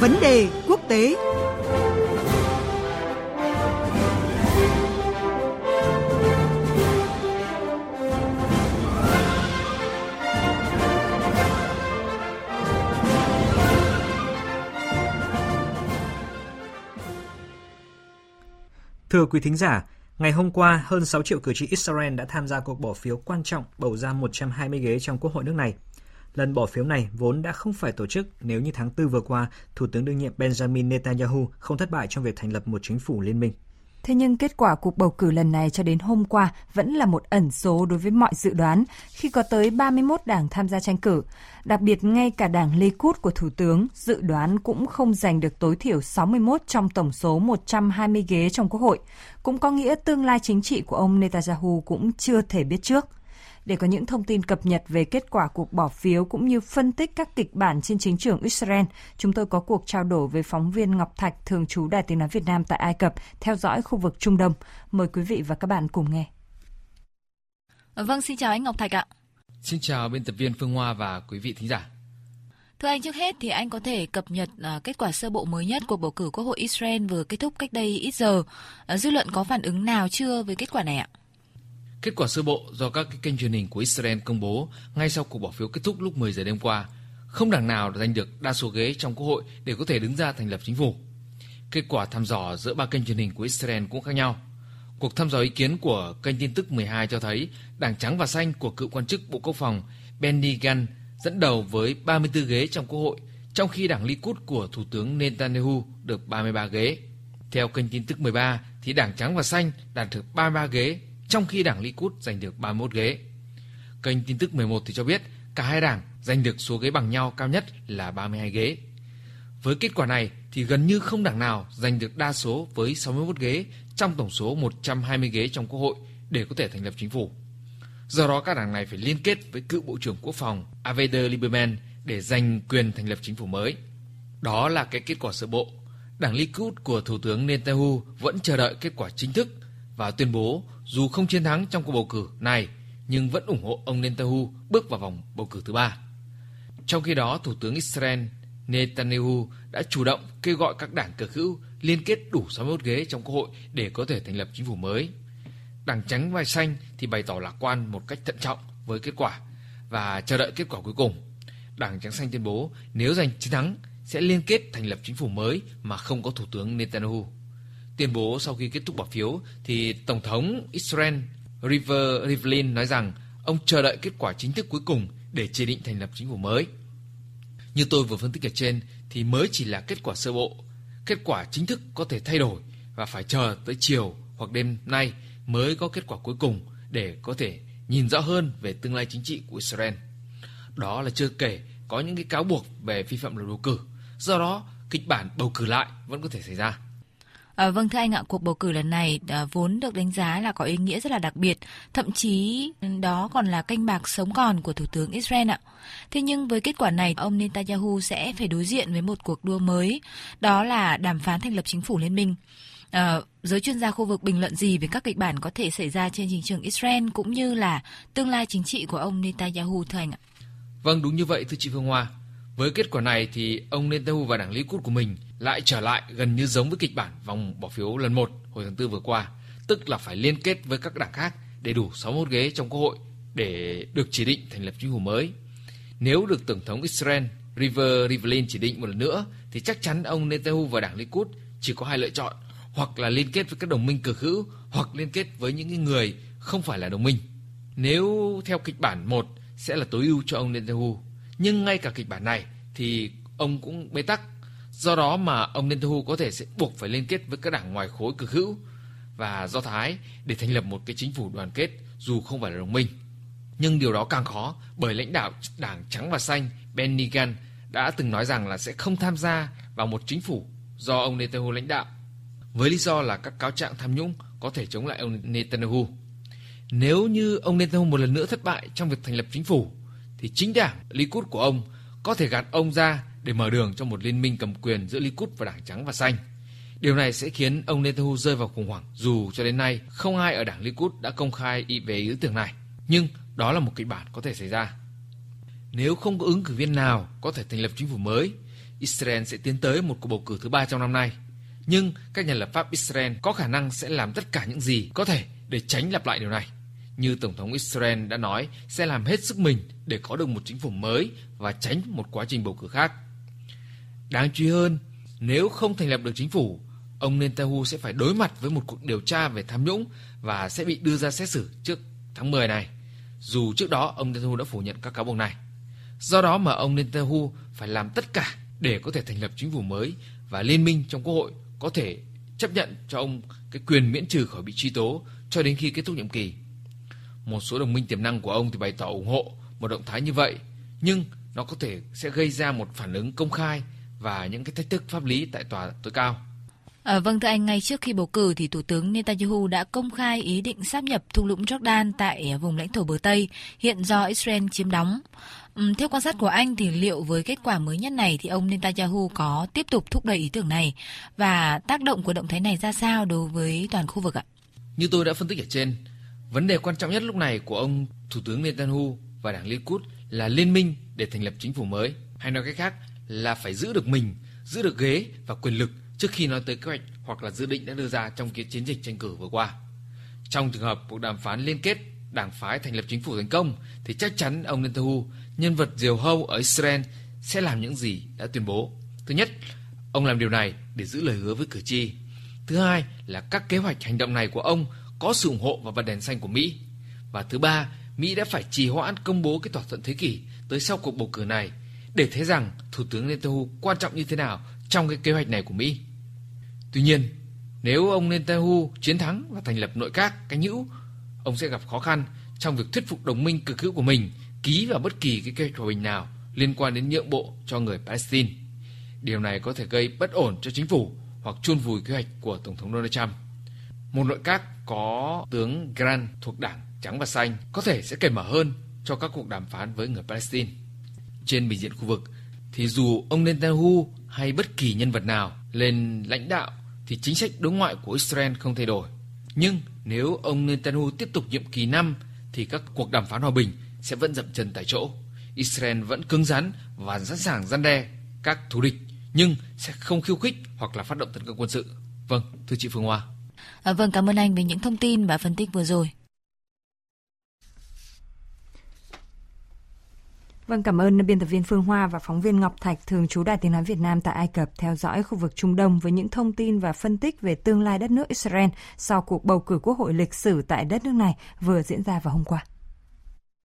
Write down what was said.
Vấn đề quốc tế Thưa quý thính giả, ngày hôm qua, hơn 6 triệu cử tri Israel đã tham gia cuộc bỏ phiếu quan trọng bầu ra 120 ghế trong quốc hội nước này. Lần bỏ phiếu này vốn đã không phải tổ chức nếu như tháng 4 vừa qua, Thủ tướng đương nhiệm Benjamin Netanyahu không thất bại trong việc thành lập một chính phủ liên minh. Thế nhưng kết quả cuộc bầu cử lần này cho đến hôm qua vẫn là một ẩn số đối với mọi dự đoán khi có tới 31 đảng tham gia tranh cử. Đặc biệt ngay cả đảng Likud của Thủ tướng dự đoán cũng không giành được tối thiểu 61 trong tổng số 120 ghế trong Quốc hội. Cũng có nghĩa tương lai chính trị của ông Netanyahu cũng chưa thể biết trước. Để có những thông tin cập nhật về kết quả cuộc bỏ phiếu cũng như phân tích các kịch bản trên chính trường Israel, chúng tôi có cuộc trao đổi với phóng viên Ngọc Thạch, thường trú Đài Tiếng Nói Việt Nam tại Ai Cập, theo dõi khu vực Trung Đông. Mời quý vị và các bạn cùng nghe. Vâng, xin chào anh Ngọc Thạch ạ. Xin chào biên tập viên Phương Hoa và quý vị thính giả. Thưa anh, trước hết thì anh có thể cập nhật uh, kết quả sơ bộ mới nhất của bầu cử Quốc hội Israel vừa kết thúc cách đây ít giờ. Uh, dư luận có phản ứng nào chưa với kết quả này ạ? Kết quả sơ bộ do các kênh truyền hình của Israel công bố ngay sau cuộc bỏ phiếu kết thúc lúc 10 giờ đêm qua, không đảng nào giành được đa số ghế trong Quốc hội để có thể đứng ra thành lập chính phủ. Kết quả thăm dò giữa ba kênh truyền hình của Israel cũng khác nhau. Cuộc thăm dò ý kiến của kênh tin tức 12 cho thấy Đảng Trắng và Xanh của cựu quan chức Bộ Quốc phòng Benny Gantz dẫn đầu với 34 ghế trong Quốc hội, trong khi Đảng Likud của Thủ tướng Netanyahu được 33 ghế. Theo kênh tin tức 13 thì Đảng Trắng và Xanh đạt được 33 ghế trong khi đảng Likud giành được 31 ghế. Kênh tin tức 11 thì cho biết cả hai đảng giành được số ghế bằng nhau cao nhất là 32 ghế. Với kết quả này thì gần như không đảng nào giành được đa số với 61 ghế trong tổng số 120 ghế trong Quốc hội để có thể thành lập chính phủ. Do đó các đảng này phải liên kết với cựu Bộ trưởng Quốc phòng Aveder Lieberman để giành quyền thành lập chính phủ mới. Đó là cái kết quả sơ bộ. Đảng Likud của Thủ tướng Netanyahu vẫn chờ đợi kết quả chính thức và tuyên bố dù không chiến thắng trong cuộc bầu cử này nhưng vẫn ủng hộ ông Netanyahu bước vào vòng bầu cử thứ ba. Trong khi đó, Thủ tướng Israel Netanyahu đã chủ động kêu gọi các đảng cực hữu liên kết đủ 61 ghế trong Quốc hội để có thể thành lập chính phủ mới. Đảng Trắng và Xanh thì bày tỏ lạc quan một cách thận trọng với kết quả và chờ đợi kết quả cuối cùng. Đảng Trắng Xanh tuyên bố nếu giành chiến thắng sẽ liên kết thành lập chính phủ mới mà không có Thủ tướng Netanyahu. Tuyên bố sau khi kết thúc bỏ phiếu thì Tổng thống Israel River Rivlin nói rằng ông chờ đợi kết quả chính thức cuối cùng để chỉ định thành lập chính phủ mới. Như tôi vừa phân tích ở trên thì mới chỉ là kết quả sơ bộ. Kết quả chính thức có thể thay đổi và phải chờ tới chiều hoặc đêm nay mới có kết quả cuối cùng để có thể nhìn rõ hơn về tương lai chính trị của Israel. Đó là chưa kể có những cái cáo buộc về vi phạm luật bầu cử. Do đó, kịch bản bầu cử lại vẫn có thể xảy ra. À, vâng thưa anh ạ, cuộc bầu cử lần này à, vốn được đánh giá là có ý nghĩa rất là đặc biệt, thậm chí đó còn là canh bạc sống còn của Thủ tướng Israel ạ. Thế nhưng với kết quả này, ông Netanyahu sẽ phải đối diện với một cuộc đua mới, đó là đàm phán thành lập chính phủ liên minh. À, giới chuyên gia khu vực bình luận gì về các kịch bản có thể xảy ra trên chính trường Israel cũng như là tương lai chính trị của ông Netanyahu thưa anh ạ? Vâng, đúng như vậy thưa chị Phương Hoa. Với kết quả này thì ông Netanyahu và đảng Likud của mình lại trở lại gần như giống với kịch bản vòng bỏ phiếu lần 1 hồi tháng 4 vừa qua, tức là phải liên kết với các đảng khác để đủ 61 ghế trong Quốc hội để được chỉ định thành lập chính phủ mới. Nếu được Tổng thống Israel River Rivlin chỉ định một lần nữa thì chắc chắn ông Netanyahu và đảng Likud chỉ có hai lựa chọn hoặc là liên kết với các đồng minh cực hữu hoặc liên kết với những người không phải là đồng minh. Nếu theo kịch bản 1 sẽ là tối ưu cho ông Netanyahu, nhưng ngay cả kịch bản này thì ông cũng bế tắc Do đó mà ông Netanyahu có thể sẽ buộc phải liên kết với các đảng ngoài khối cực hữu và Do Thái để thành lập một cái chính phủ đoàn kết, dù không phải là đồng minh. Nhưng điều đó càng khó bởi lãnh đạo đảng trắng và xanh Benny Gantz đã từng nói rằng là sẽ không tham gia vào một chính phủ do ông Netanyahu lãnh đạo, với lý do là các cáo trạng tham nhũng có thể chống lại ông Netanyahu. Nếu như ông Netanyahu một lần nữa thất bại trong việc thành lập chính phủ thì chính đảng Likud của ông có thể gạt ông ra để mở đường cho một liên minh cầm quyền giữa Likud và Đảng Trắng và Xanh. Điều này sẽ khiến ông Netanyahu rơi vào khủng hoảng dù cho đến nay không ai ở đảng Likud đã công khai ý về ý tưởng này. Nhưng đó là một kịch bản có thể xảy ra. Nếu không có ứng cử viên nào có thể thành lập chính phủ mới, Israel sẽ tiến tới một cuộc bầu cử thứ ba trong năm nay. Nhưng các nhà lập pháp Israel có khả năng sẽ làm tất cả những gì có thể để tránh lặp lại điều này. Như Tổng thống Israel đã nói sẽ làm hết sức mình để có được một chính phủ mới và tránh một quá trình bầu cử khác. Đáng chú ý hơn, nếu không thành lập được chính phủ, ông Netanyahu sẽ phải đối mặt với một cuộc điều tra về tham nhũng và sẽ bị đưa ra xét xử trước tháng 10 này. Dù trước đó ông Netanyahu đã phủ nhận các cáo buộc này. Do đó mà ông Netanyahu phải làm tất cả để có thể thành lập chính phủ mới và liên minh trong quốc hội có thể chấp nhận cho ông cái quyền miễn trừ khỏi bị truy tố cho đến khi kết thúc nhiệm kỳ. Một số đồng minh tiềm năng của ông thì bày tỏ ủng hộ một động thái như vậy, nhưng nó có thể sẽ gây ra một phản ứng công khai và những cái thách thức pháp lý tại tòa tối cao. À, vâng thưa anh, ngay trước khi bầu cử thì Thủ tướng Netanyahu đã công khai ý định sáp nhập thung lũng Jordan tại vùng lãnh thổ bờ Tây, hiện do Israel chiếm đóng. Ừ, theo quan sát của anh thì liệu với kết quả mới nhất này thì ông Netanyahu có tiếp tục thúc đẩy ý tưởng này và tác động của động thái này ra sao đối với toàn khu vực ạ? Như tôi đã phân tích ở trên, vấn đề quan trọng nhất lúc này của ông Thủ tướng Netanyahu và đảng Likud là liên minh để thành lập chính phủ mới. Hay nói cách khác là phải giữ được mình, giữ được ghế và quyền lực trước khi nói tới kế hoạch hoặc là dự định đã đưa ra trong cái chiến dịch tranh cử vừa qua. Trong trường hợp cuộc đàm phán liên kết đảng phái thành lập chính phủ thành công thì chắc chắn ông Netanyahu, nhân vật diều hâu ở Israel sẽ làm những gì đã tuyên bố. Thứ nhất, ông làm điều này để giữ lời hứa với cử tri. Thứ hai là các kế hoạch hành động này của ông có sự ủng hộ và bật đèn xanh của Mỹ. Và thứ ba, Mỹ đã phải trì hoãn công bố cái thỏa thuận thế kỷ tới sau cuộc bầu cử này để thấy rằng Thủ tướng Netanyahu quan trọng như thế nào trong cái kế hoạch này của Mỹ. Tuy nhiên, nếu ông Netanyahu chiến thắng và thành lập nội các cánh hữu, ông sẽ gặp khó khăn trong việc thuyết phục đồng minh cực hữu của mình ký vào bất kỳ cái kế hoạch hòa bình nào liên quan đến nhượng bộ cho người Palestine. Điều này có thể gây bất ổn cho chính phủ hoặc chôn vùi kế hoạch của Tổng thống Donald Trump. Một nội các có tướng Grant thuộc đảng trắng và xanh có thể sẽ cởi mở hơn cho các cuộc đàm phán với người Palestine. Trên bình diện khu vực, thì dù ông Netanyahu hay bất kỳ nhân vật nào lên lãnh đạo thì chính sách đối ngoại của Israel không thay đổi. Nhưng nếu ông Netanyahu tiếp tục nhiệm kỳ 5 thì các cuộc đàm phán hòa bình sẽ vẫn dậm chân tại chỗ. Israel vẫn cứng rắn và sẵn sàng gian đe các thù địch nhưng sẽ không khiêu khích hoặc là phát động tấn công quân sự. Vâng, thưa chị Phương Hoa. À, vâng, cảm ơn anh về những thông tin và phân tích vừa rồi. Vâng, cảm ơn biên tập viên Phương Hoa và phóng viên Ngọc Thạch thường trú Đài Tiếng Nói Việt Nam tại Ai Cập theo dõi khu vực Trung Đông với những thông tin và phân tích về tương lai đất nước Israel sau cuộc bầu cử quốc hội lịch sử tại đất nước này vừa diễn ra vào hôm qua.